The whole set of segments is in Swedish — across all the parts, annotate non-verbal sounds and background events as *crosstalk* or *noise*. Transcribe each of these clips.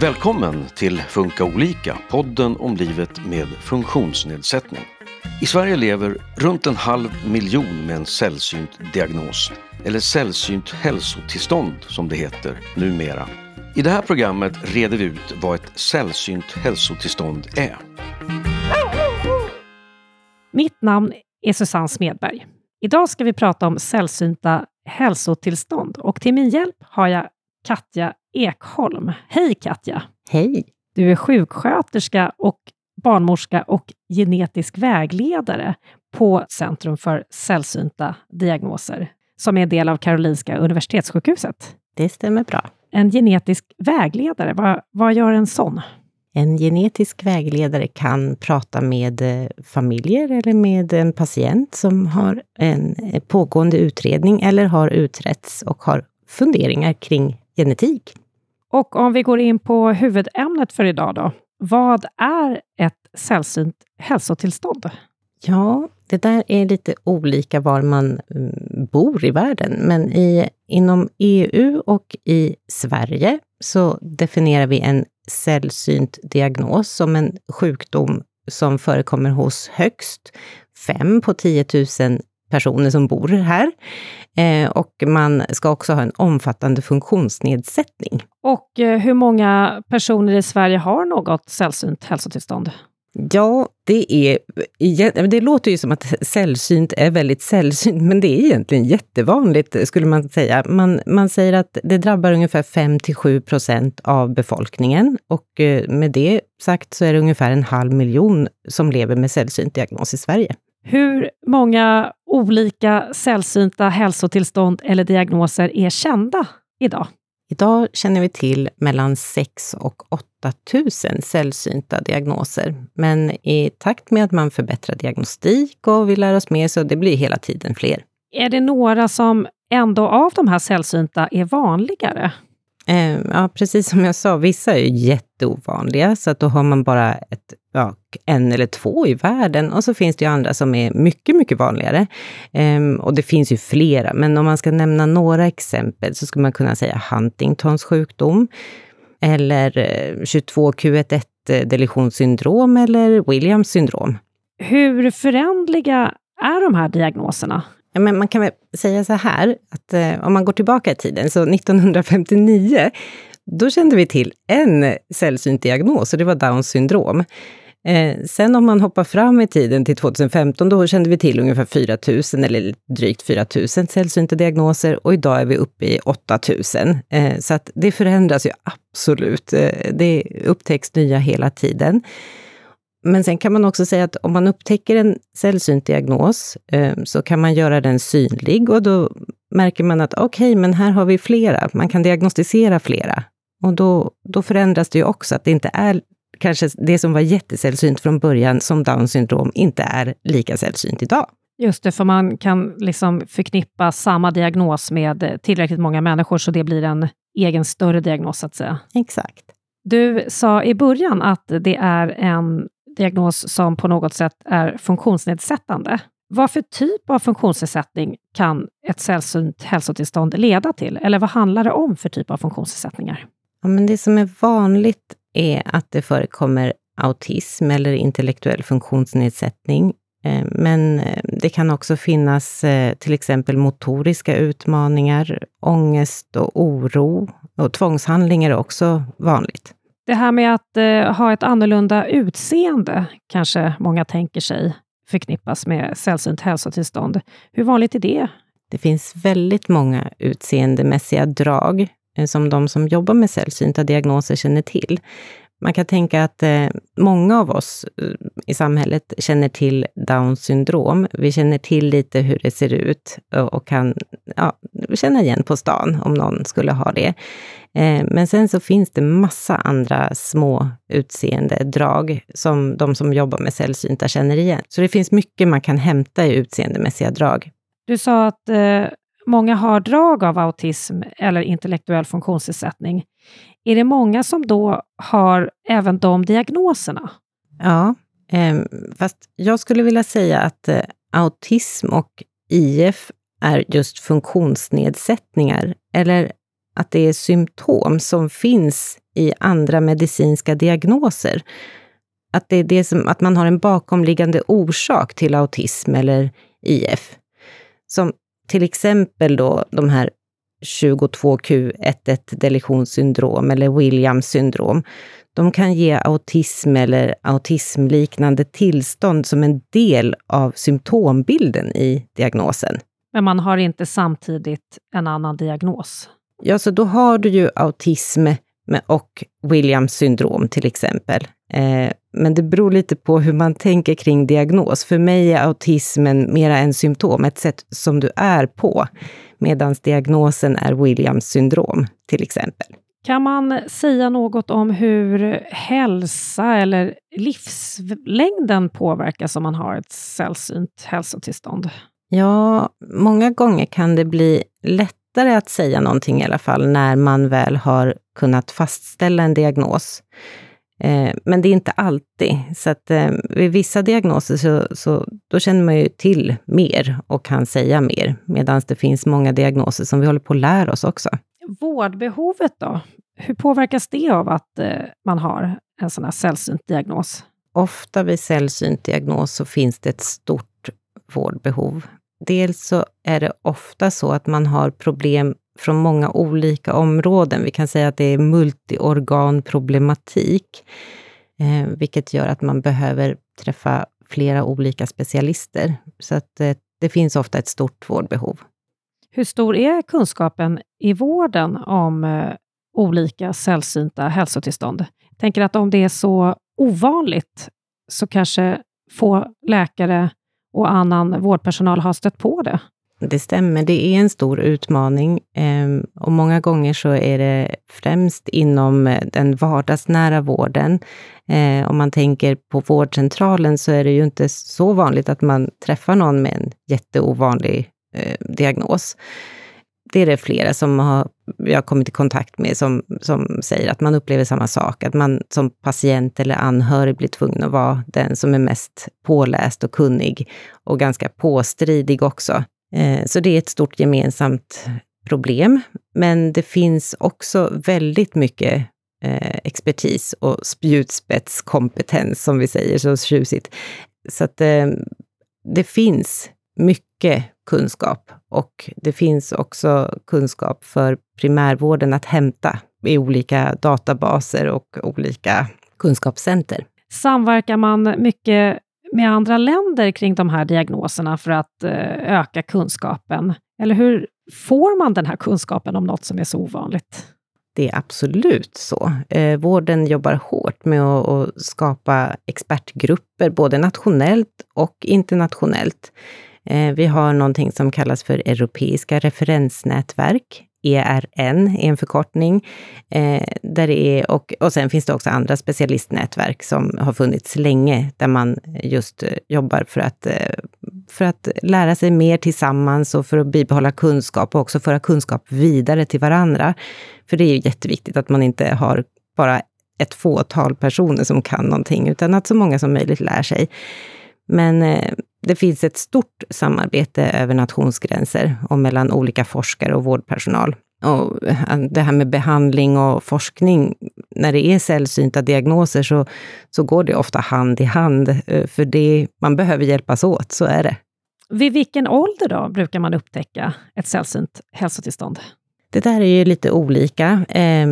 Välkommen till Funka olika, podden om livet med funktionsnedsättning. I Sverige lever runt en halv miljon med en sällsynt diagnos, eller sällsynt hälsotillstånd som det heter numera. I det här programmet reder vi ut vad ett sällsynt hälsotillstånd är. Mitt namn är Susanne Smedberg. Idag ska vi prata om sällsynta hälsotillstånd och till min hjälp har jag Katja Ekholm. Hej Katja! Hej! Du är sjuksköterska och barnmorska och genetisk vägledare på Centrum för sällsynta diagnoser som är del av Karolinska Universitetssjukhuset. Det stämmer bra. En genetisk vägledare, vad, vad gör en sån? En genetisk vägledare kan prata med eh, familjer eller med en patient som har en pågående utredning eller har utretts och har funderingar kring genetik. Och om vi går in på huvudämnet för idag då. Vad är ett sällsynt hälsotillstånd? Ja, det där är lite olika var man mm, bor i världen, men i, inom EU och i Sverige så definierar vi en sällsynt diagnos som en sjukdom som förekommer hos högst 5 på 10 000 personer som bor här. Eh, och man ska också ha en omfattande funktionsnedsättning. Och eh, hur många personer i Sverige har något sällsynt hälsotillstånd? Ja, det, är, det låter ju som att sällsynt är väldigt sällsynt, men det är egentligen jättevanligt, skulle man säga. Man, man säger att det drabbar ungefär 5 7 procent av befolkningen och eh, med det sagt så är det ungefär en halv miljon som lever med sällsynt diagnos i Sverige. Hur många olika sällsynta hälsotillstånd eller diagnoser är kända idag? Idag känner vi till mellan 6 och 8 000 sällsynta diagnoser. Men i takt med att man förbättrar diagnostik och vi lär oss mer så det blir hela tiden fler. Är det några som ändå av de här sällsynta är vanligare? Eh, ja, precis som jag sa, vissa är jätteovanliga, så att då har man bara ett, ja, en eller två i världen. Och så finns det ju andra som är mycket, mycket vanligare. Eh, och det finns ju flera, men om man ska nämna några exempel så skulle man kunna säga Huntingtons sjukdom, eller eh, 22q11-deletionssyndrom eller Williams syndrom. Hur förändliga är de här diagnoserna? Ja, men man kan väl säga så här, att eh, om man går tillbaka i tiden, så 1959, då kände vi till en sällsynt diagnos och det var Downs syndrom. Eh, sen om man hoppar fram i tiden till 2015, då kände vi till ungefär 4 000 eller drygt 4 000 sällsynta diagnoser och idag är vi uppe i 8 000. Eh, så att det förändras ju absolut. Eh, det upptäcks nya hela tiden. Men sen kan man också säga att om man upptäcker en sällsynt diagnos eh, så kan man göra den synlig och då märker man att okej, okay, men här har vi flera. Man kan diagnostisera flera. Och då, då förändras det ju också, att det inte är kanske det som var jättesällsynt från början, som Downs syndrom, inte är lika sällsynt idag. Just det, för man kan liksom förknippa samma diagnos med tillräckligt många människor, så det blir en egen större diagnos, så att säga. Exakt. Du sa i början att det är en diagnos som på något sätt är funktionsnedsättande. Vad för typ av funktionsnedsättning kan ett sällsynt hälsotillstånd leda till? Eller vad handlar det om för typ av funktionsnedsättningar? Ja, men det som är vanligt är att det förekommer autism eller intellektuell funktionsnedsättning. Eh, men eh, det kan också finnas eh, till exempel motoriska utmaningar, ångest och oro. Och tvångshandlingar är också vanligt. Det här med att eh, ha ett annorlunda utseende kanske många tänker sig förknippas med sällsynt hälsotillstånd. Hur vanligt är det? Det finns väldigt många utseendemässiga drag eh, som de som jobbar med sällsynta diagnoser känner till. Man kan tänka att eh, många av oss eh, i samhället känner till Downs syndrom. Vi känner till lite hur det ser ut och, och kan ja, känna igen på stan om någon skulle ha det. Eh, men sen så finns det massa andra små utseendedrag som de som jobbar med sällsynta känner igen. Så det finns mycket man kan hämta i utseendemässiga drag. Du sa att eh, många har drag av autism eller intellektuell funktionsnedsättning. Är det många som då har även de diagnoserna? Ja, eh, fast jag skulle vilja säga att eh, autism och IF är just funktionsnedsättningar. Eller att det är symptom som finns i andra medicinska diagnoser. Att, det är det som, att man har en bakomliggande orsak till autism eller IF. Som till exempel då de här 22q11 deletionssyndrom eller Williams syndrom. De kan ge autism eller autismliknande tillstånd som en del av symptombilden i diagnosen. Men man har inte samtidigt en annan diagnos? Ja, så då har du ju autism och Williams syndrom till exempel. Eh, men det beror lite på hur man tänker kring diagnos. För mig är autismen mera en symptom, ett sätt som du är på, medan diagnosen är Williams syndrom till exempel. Kan man säga något om hur hälsa eller livslängden påverkas om man har ett sällsynt hälsotillstånd? Ja, många gånger kan det bli lättare att säga någonting i alla fall, när man väl har kunnat fastställa en diagnos. Eh, men det är inte alltid. Så att eh, vid vissa diagnoser så, så då känner man ju till mer och kan säga mer, medan det finns många diagnoser som vi håller på att lära oss också. Vårdbehovet då? Hur påverkas det av att eh, man har en sån här sällsynt diagnos? Ofta vid sällsynt diagnos så finns det ett stort vårdbehov. Dels så är det ofta så att man har problem från många olika områden. Vi kan säga att det är multiorganproblematik, eh, vilket gör att man behöver träffa flera olika specialister. Så att eh, det finns ofta ett stort vårdbehov. Hur stor är kunskapen i vården om eh, olika sällsynta hälsotillstånd? Jag tänker att om det är så ovanligt så kanske få läkare och annan vårdpersonal har stött på det. Det stämmer, det är en stor utmaning ehm, och många gånger så är det främst inom eh, den vardagsnära vården. Eh, om man tänker på vårdcentralen så är det ju inte så vanligt att man träffar någon med en jätteovanlig eh, diagnos. Det är det flera som har, jag har kommit i kontakt med som, som säger att man upplever samma sak, att man som patient eller anhörig blir tvungen att vara den som är mest påläst och kunnig och ganska påstridig också. Eh, så det är ett stort gemensamt problem. Men det finns också väldigt mycket eh, expertis och spjutspetskompetens, som vi säger så tjusigt. Så att eh, det finns mycket kunskap och det finns också kunskap för primärvården att hämta i olika databaser och olika kunskapscenter. Samverkar man mycket med andra länder kring de här diagnoserna för att eh, öka kunskapen? Eller hur får man den här kunskapen om något som är så ovanligt? Det är absolut så. Eh, vården jobbar hårt med att, att skapa expertgrupper, både nationellt och internationellt. Eh, vi har någonting som kallas för Europeiska referensnätverk, ERN är en förkortning. Eh, där det är, och, och sen finns det också andra specialistnätverk som har funnits länge, där man just eh, jobbar för att, eh, för att lära sig mer tillsammans och för att bibehålla kunskap och också föra kunskap vidare till varandra. För det är ju jätteviktigt att man inte har bara ett fåtal personer som kan någonting, utan att så många som möjligt lär sig. Men eh, det finns ett stort samarbete över nationsgränser och mellan olika forskare och vårdpersonal. Och det här med behandling och forskning, när det är sällsynta diagnoser så, så går det ofta hand i hand, eh, för det, man behöver hjälpas åt, så är det. Vid vilken ålder då brukar man upptäcka ett sällsynt hälsotillstånd? Det där är ju lite olika. Eh,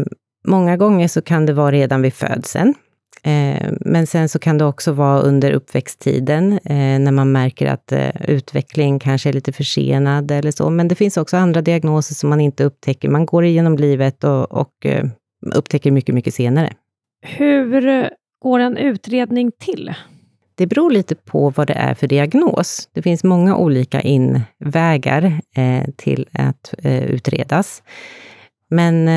många gånger så kan det vara redan vid födseln. Eh, men sen så kan det också vara under uppväxttiden, eh, när man märker att eh, utvecklingen kanske är lite försenad eller så. Men det finns också andra diagnoser som man inte upptäcker. Man går igenom livet och, och upptäcker mycket, mycket senare. Hur går en utredning till? Det beror lite på vad det är för diagnos. Det finns många olika invägar till att utredas. Men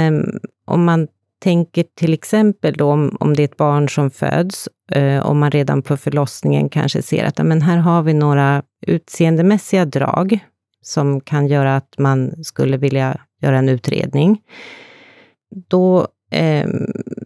om man tänker till exempel då om, om det är ett barn som föds, eh, om man redan på förlossningen kanske ser att men här har vi några utseendemässiga drag som kan göra att man skulle vilja göra en utredning. Då eh,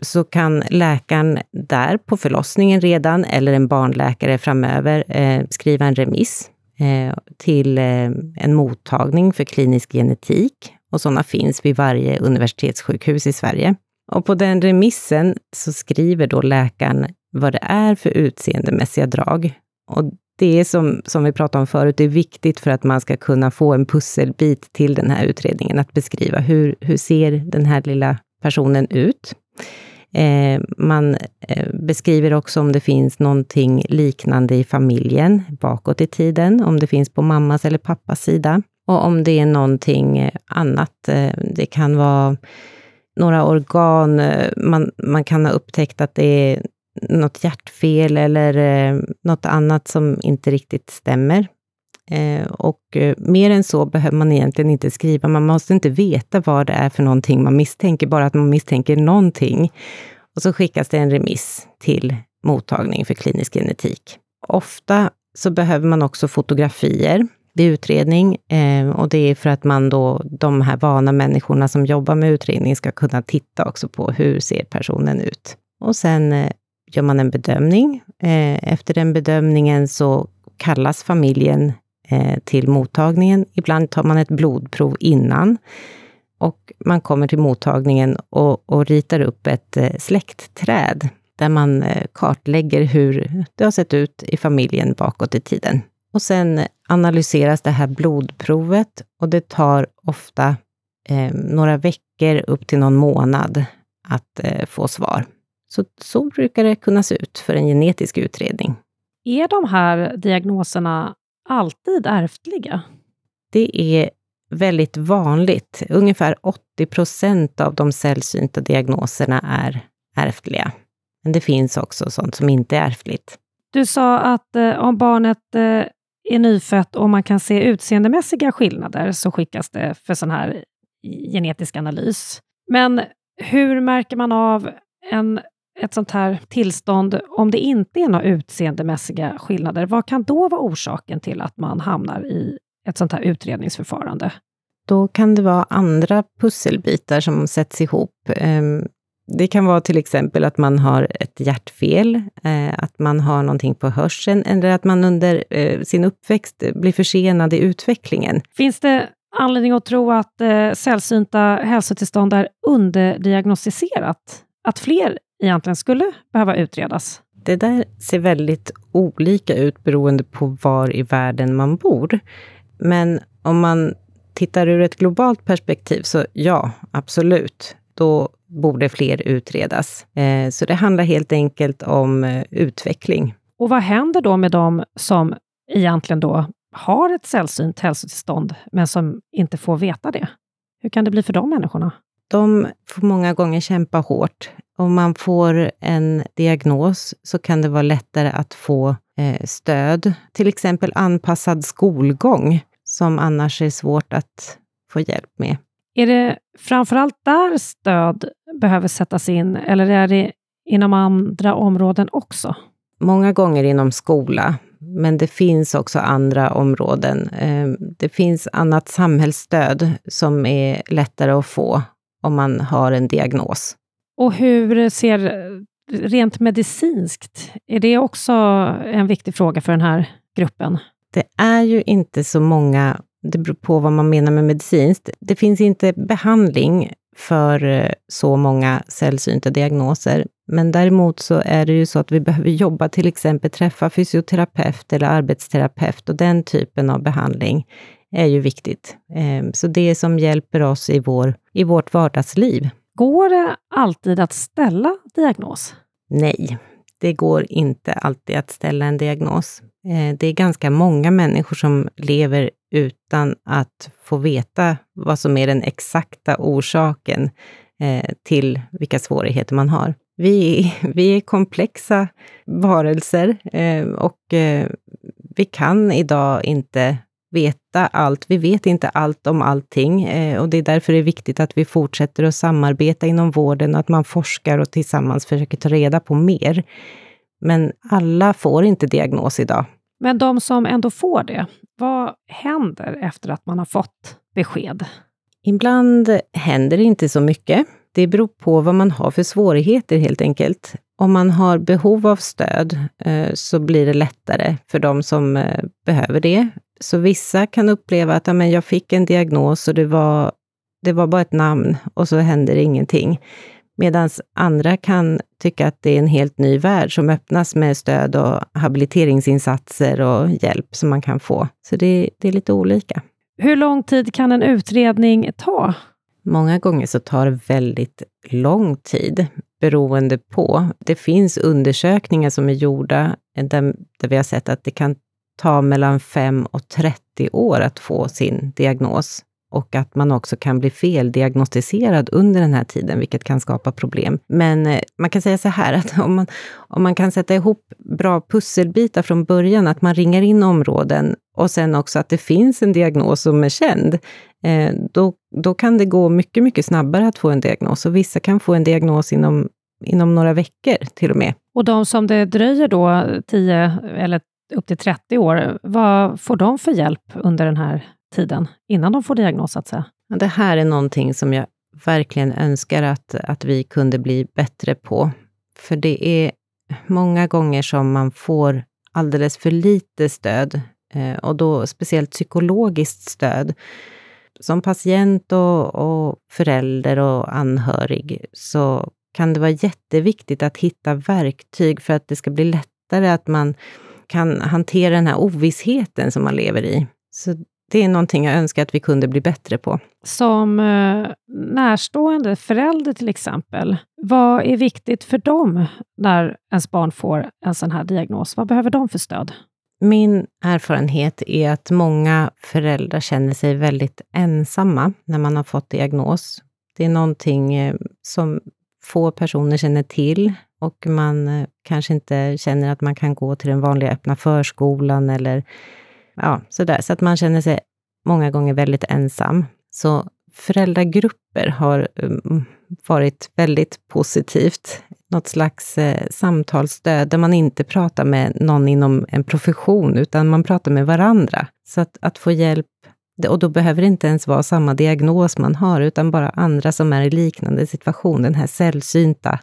så kan läkaren där på förlossningen redan, eller en barnläkare framöver, eh, skriva en remiss eh, till eh, en mottagning för klinisk genetik och sådana finns vid varje universitetssjukhus i Sverige. Och på den remissen så skriver då läkaren vad det är för utseendemässiga drag. Och det är som, som vi pratade om förut, det är viktigt för att man ska kunna få en pusselbit till den här utredningen, att beskriva hur, hur ser den här lilla personen ut? Eh, man eh, beskriver också om det finns någonting liknande i familjen bakåt i tiden, om det finns på mammas eller pappas sida. Och om det är någonting eh, annat. Eh, det kan vara några organ, eh, man, man kan ha upptäckt att det är något hjärtfel eller eh, något annat som inte riktigt stämmer. Eh, och eh, mer än så behöver man egentligen inte skriva. Man måste inte veta vad det är för någonting man misstänker, bara att man misstänker någonting. Och så skickas det en remiss till mottagning för klinisk genetik. Ofta så behöver man också fotografier vid utredning eh, och det är för att man då, de här vana människorna som jobbar med utredning ska kunna titta också på hur ser personen ut. Och sen eh, gör man en bedömning. Eh, efter den bedömningen så kallas familjen eh, till mottagningen. Ibland tar man ett blodprov innan och man kommer till mottagningen och, och ritar upp ett eh, släktträd där man eh, kartlägger hur det har sett ut i familjen bakåt i tiden. Och sen analyseras det här blodprovet och det tar ofta eh, några veckor upp till någon månad att eh, få svar. Så, så brukar det kunna se ut för en genetisk utredning. Är de här diagnoserna alltid ärftliga? Det är väldigt vanligt. Ungefär 80 procent av de sällsynta diagnoserna är ärftliga. Men det finns också sånt som inte är ärftligt. Du sa att eh, om barnet eh, är nyfött och man kan se utseendemässiga skillnader så skickas det för sån här genetisk analys. Men hur märker man av en ett sånt här tillstånd, om det inte är några utseendemässiga skillnader, vad kan då vara orsaken till att man hamnar i ett sånt här utredningsförfarande? Då kan det vara andra pusselbitar som sätts ihop. Ehm, det kan vara till exempel att man har ett hjärtfel, eh, att man har någonting på hörseln, eller att man under eh, sin uppväxt blir försenad i utvecklingen. Finns det anledning att tro att eh, sällsynta hälsotillstånd är underdiagnostiserat? Att fler egentligen skulle behöva utredas? Det där ser väldigt olika ut beroende på var i världen man bor. Men om man tittar ur ett globalt perspektiv, så ja, absolut. Då borde fler utredas. Eh, så det handlar helt enkelt om eh, utveckling. Och vad händer då med de som egentligen då har ett sällsynt hälsotillstånd, men som inte får veta det? Hur kan det bli för de människorna? De får många gånger kämpa hårt. Om man får en diagnos så kan det vara lättare att få eh, stöd, till exempel anpassad skolgång, som annars är svårt att få hjälp med. Är det framförallt där stöd behöver sättas in, eller är det inom andra områden också? Många gånger inom skola, men det finns också andra områden. Eh, det finns annat samhällsstöd som är lättare att få om man har en diagnos. Och hur ser, rent medicinskt, är det också en viktig fråga för den här gruppen? Det är ju inte så många, det beror på vad man menar med medicinskt. Det finns inte behandling för eh, så många sällsynta diagnoser. Men däremot så är det ju så att vi behöver jobba, till exempel träffa fysioterapeut eller arbetsterapeut och den typen av behandling är ju viktigt. Ehm, så det som hjälper oss i, vår, i vårt vardagsliv. Går det alltid att ställa diagnos? Nej, det går inte alltid att ställa en diagnos. Ehm, det är ganska många människor som lever utan att få veta vad som är den exakta orsaken eh, till vilka svårigheter man har. Vi, *laughs* vi är komplexa varelser eh, och eh, vi kan idag inte veta allt. Vi vet inte allt om allting eh, och det är därför det är viktigt att vi fortsätter att samarbeta inom vården, att man forskar och tillsammans försöker ta reda på mer. Men alla får inte diagnos idag. Men de som ändå får det, vad händer efter att man har fått besked? Ibland händer det inte så mycket. Det beror på vad man har för svårigheter helt enkelt. Om man har behov av stöd eh, så blir det lättare för de som eh, behöver det. Så vissa kan uppleva att men jag fick en diagnos och det var det var bara ett namn och så händer ingenting. Medan andra kan tycka att det är en helt ny värld som öppnas med stöd och habiliteringsinsatser och hjälp som man kan få. Så det, det är lite olika. Hur lång tid kan en utredning ta? Många gånger så tar det väldigt lång tid beroende på. Det finns undersökningar som är gjorda där, där vi har sett att det kan ta mellan 5 och 30 år att få sin diagnos och att man också kan bli feldiagnostiserad under den här tiden, vilket kan skapa problem. Men eh, man kan säga så här att om man, om man kan sätta ihop bra pusselbitar från början, att man ringar in områden och sen också att det finns en diagnos som är känd, eh, då, då kan det gå mycket, mycket snabbare att få en diagnos. Och vissa kan få en diagnos inom, inom några veckor till och med. Och de som det dröjer då 10 eller upp till 30 år, vad får de för hjälp under den här tiden, innan de får diagnos, så att säga? Det här är någonting som jag verkligen önskar att, att vi kunde bli bättre på. För det är många gånger som man får alldeles för lite stöd, eh, och då speciellt psykologiskt stöd. Som patient och, och förälder och anhörig så kan det vara jätteviktigt att hitta verktyg för att det ska bli lättare att man kan hantera den här ovissheten som man lever i. Så det är någonting jag önskar att vi kunde bli bättre på. Som eh, närstående förälder till exempel, vad är viktigt för dem när ens barn får en sån här diagnos? Vad behöver de för stöd? Min erfarenhet är att många föräldrar känner sig väldigt ensamma när man har fått diagnos. Det är någonting eh, som få personer känner till och man eh, kanske inte känner att man kan gå till den vanliga öppna förskolan eller ja, sådär. Så att man känner sig många gånger väldigt ensam. Så föräldragrupper har um, varit väldigt positivt. Något slags eh, samtalsstöd där man inte pratar med någon inom en profession, utan man pratar med varandra. Så att, att få hjälp, och då behöver det inte ens vara samma diagnos man har, utan bara andra som är i liknande situation, den här sällsynta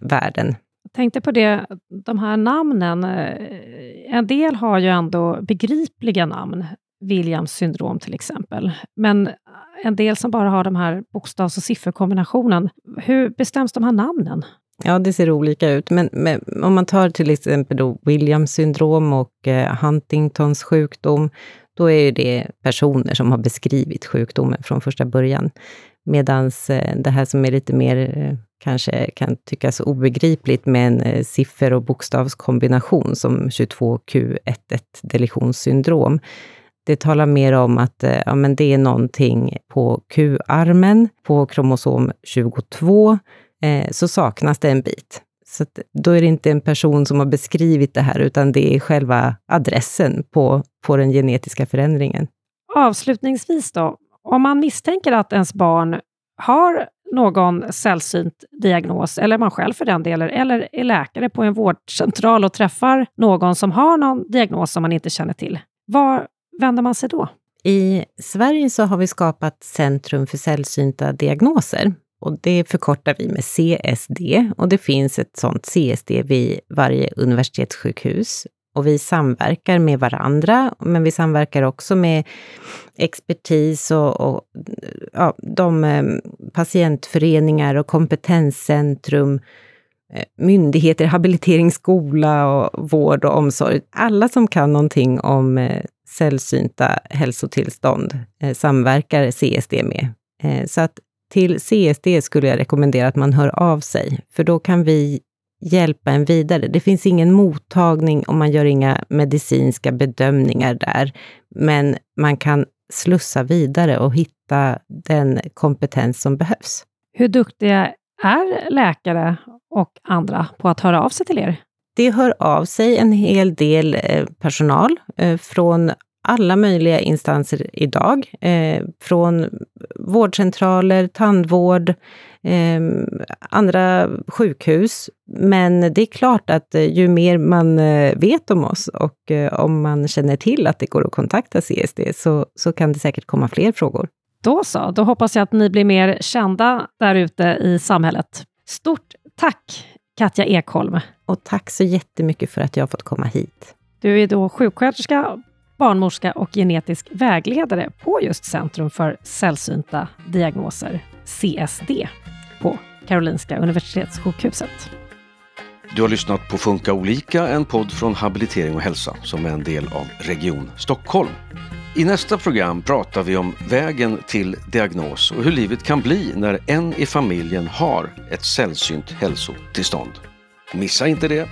världen. Jag tänkte på det, de här namnen. Eh, en del har ju ändå begripliga namn. Williams syndrom till exempel. Men en del som bara har de här bokstavs och sifferkombinationen. Hur bestäms de här namnen? Ja, det ser olika ut. Men, men om man tar till exempel då Williams syndrom och eh, Huntingtons sjukdom, då är det personer som har beskrivit sjukdomen från första början. Medan eh, det här som är lite mer eh, kanske kan tyckas obegripligt med en eh, siffer och bokstavskombination som 22q11 deletionssyndrom. Det talar mer om att eh, ja, men det är någonting på Q-armen, på kromosom 22, eh, så saknas det en bit. Så då är det inte en person som har beskrivit det här, utan det är själva adressen på, på den genetiska förändringen. Avslutningsvis då, om man misstänker att ens barn har någon sällsynt diagnos, eller man själv för den delen, eller är läkare på en vårdcentral och träffar någon som har någon diagnos som man inte känner till. Var vänder man sig då? I Sverige så har vi skapat Centrum för sällsynta diagnoser och det förkortar vi med CSD och det finns ett sådant CSD vid varje universitetssjukhus och vi samverkar med varandra, men vi samverkar också med expertis och, och ja, de eh, patientföreningar och kompetenscentrum, myndigheter, myndigheter, habiliteringsskola och vård och omsorg. Alla som kan någonting om eh, sällsynta hälsotillstånd samverkar CSD med. Så att till CSD skulle jag rekommendera att man hör av sig, för då kan vi hjälpa en vidare. Det finns ingen mottagning och man gör inga medicinska bedömningar där, men man kan slussa vidare och hitta den kompetens som behövs. Hur duktiga är läkare och andra på att höra av sig till er? Det hör av sig en hel del eh, personal eh, från alla möjliga instanser idag. Eh, från vårdcentraler, tandvård, eh, andra sjukhus. Men det är klart att eh, ju mer man eh, vet om oss och eh, om man känner till att det går att kontakta CSD så, så kan det säkert komma fler frågor. Då så, då hoppas jag att ni blir mer kända där ute i samhället. Stort tack Katja Ekholm. Och tack så jättemycket för att jag har fått komma hit. Du är då sjuksköterska barnmorska och genetisk vägledare på just Centrum för sällsynta diagnoser, CSD, på Karolinska Universitetssjukhuset. Du har lyssnat på Funka olika, en podd från Habilitering och hälsa som är en del av Region Stockholm. I nästa program pratar vi om vägen till diagnos och hur livet kan bli när en i familjen har ett sällsynt hälsotillstånd. Missa inte det!